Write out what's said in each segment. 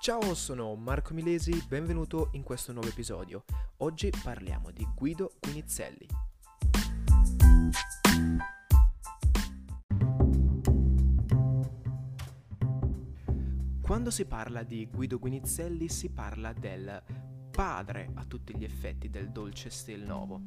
Ciao, sono Marco Milesi, benvenuto in questo nuovo episodio. Oggi parliamo di Guido Guinizelli. Quando si parla di Guido Guinizelli si parla del padre a tutti gli effetti del dolce stil novo.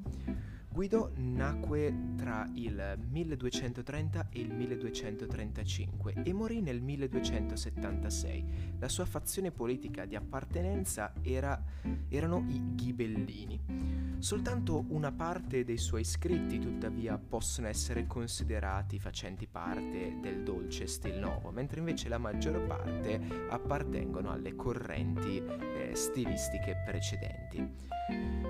Guido nacque tra il 1230 e il 1235 e morì nel 1276. La sua fazione politica di appartenenza era, erano i Ghibellini. Soltanto una parte dei suoi scritti, tuttavia, possono essere considerati facenti parte del dolce stil nuovo, mentre invece la maggior parte appartengono alle correnti eh, stilistiche precedenti.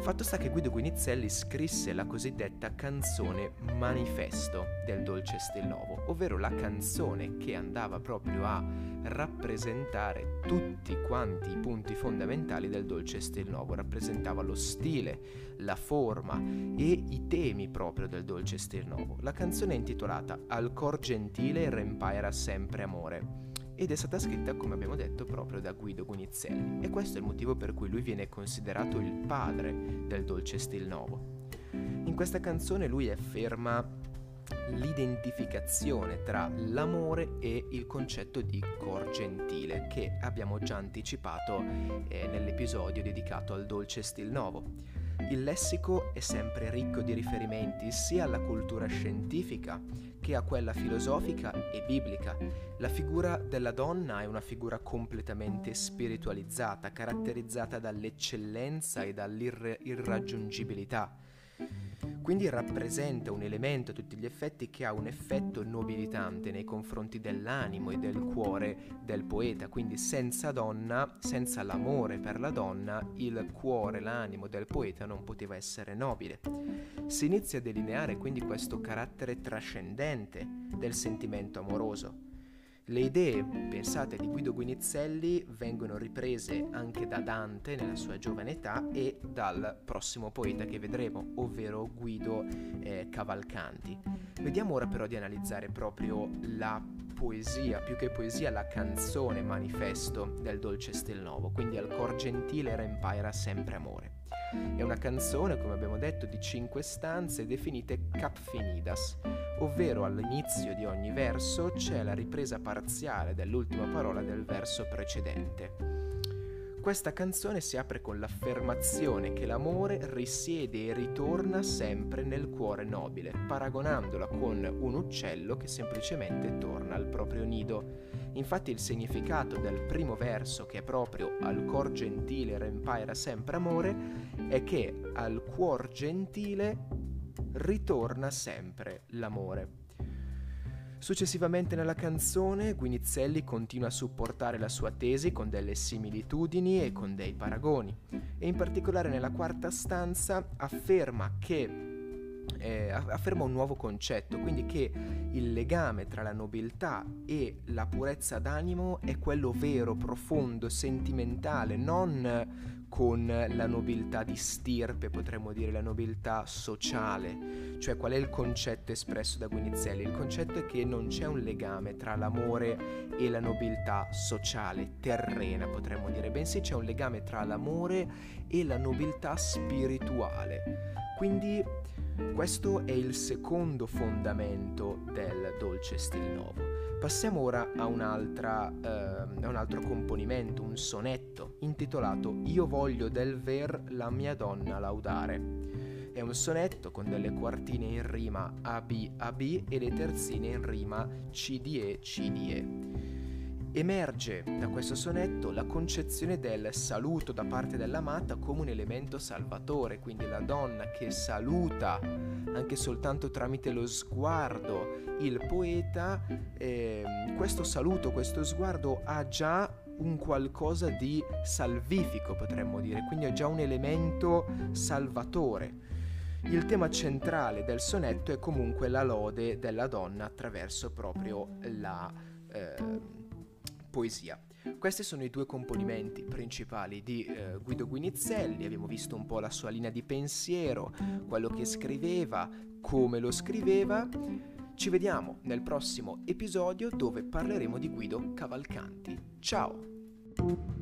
Fatto sta che Guido Guinizelli scrisse la cosiddetta canzone manifesto del dolce Stilnovo, ovvero la canzone che andava proprio a rappresentare tutti quanti i punti fondamentali del dolce Stilnovo, rappresentava lo stile, la forma e i temi proprio del dolce Stilnovo. La canzone è intitolata Al cor gentile rempaira sempre amore ed è stata scritta, come abbiamo detto, proprio da Guido Gunizelli e questo è il motivo per cui lui viene considerato il padre del dolce stil nuovo. In questa canzone lui afferma l'identificazione tra l'amore e il concetto di cor gentile che abbiamo già anticipato eh, nell'episodio dedicato al dolce stil nuovo. Il lessico è sempre ricco di riferimenti sia alla cultura scientifica che a quella filosofica e biblica. La figura della donna è una figura completamente spiritualizzata, caratterizzata dall'eccellenza e dall'irraggiungibilità. Quindi rappresenta un elemento a tutti gli effetti che ha un effetto nobilitante nei confronti dell'animo e del cuore del poeta. Quindi senza donna, senza l'amore per la donna, il cuore, l'animo del poeta non poteva essere nobile. Si inizia a delineare quindi questo carattere trascendente del sentimento amoroso le idee pensate di Guido Guinizelli vengono riprese anche da Dante nella sua giovane età e dal prossimo poeta che vedremo, ovvero Guido eh, Cavalcanti. Vediamo ora però di analizzare proprio la poesia, più che poesia la canzone manifesto del dolce stil nuovo, quindi al cor gentile rempaira sempre amore. È una canzone, come abbiamo detto, di cinque stanze definite capfinidas, ovvero all'inizio di ogni verso c'è la ripresa parziale dell'ultima parola del verso precedente. Questa canzone si apre con l'affermazione che l'amore risiede e ritorna sempre nel cuore nobile, paragonandola con un uccello che semplicemente torna al proprio nido. Infatti il significato del primo verso, che è proprio al cuor gentile rempaira sempre amore, è che al cuor gentile ritorna sempre l'amore. Successivamente nella canzone Guinizelli continua a supportare la sua tesi con delle similitudini e con dei paragoni e in particolare nella quarta stanza afferma che eh, afferma un nuovo concetto, quindi che il legame tra la nobiltà e la purezza d'animo è quello vero, profondo, sentimentale, non con la nobiltà di stirpe, potremmo dire la nobiltà sociale. Cioè qual è il concetto espresso da Guinizelli? Il concetto è che non c'è un legame tra l'amore e la nobiltà sociale, terrena potremmo dire, bensì c'è un legame tra l'amore e la nobiltà spirituale. Quindi questo è il secondo fondamento del dolce stil nuovo. Passiamo ora a, eh, a un altro componimento, un sonetto intitolato Io voglio del ver la mia donna laudare. È un sonetto con delle quartine in rima AB AB e le terzine in rima CDE CDE. Emerge da questo sonetto la concezione del saluto da parte dell'amata come un elemento salvatore, quindi la donna che saluta anche soltanto tramite lo sguardo il poeta, eh, questo saluto, questo sguardo ha già un qualcosa di salvifico, potremmo dire, quindi è già un elemento salvatore. Il tema centrale del sonetto è comunque la lode della donna attraverso proprio la... Eh, poesia. Questi sono i due componimenti principali di eh, Guido Guinizelli, abbiamo visto un po' la sua linea di pensiero, quello che scriveva, come lo scriveva. Ci vediamo nel prossimo episodio dove parleremo di Guido Cavalcanti. Ciao!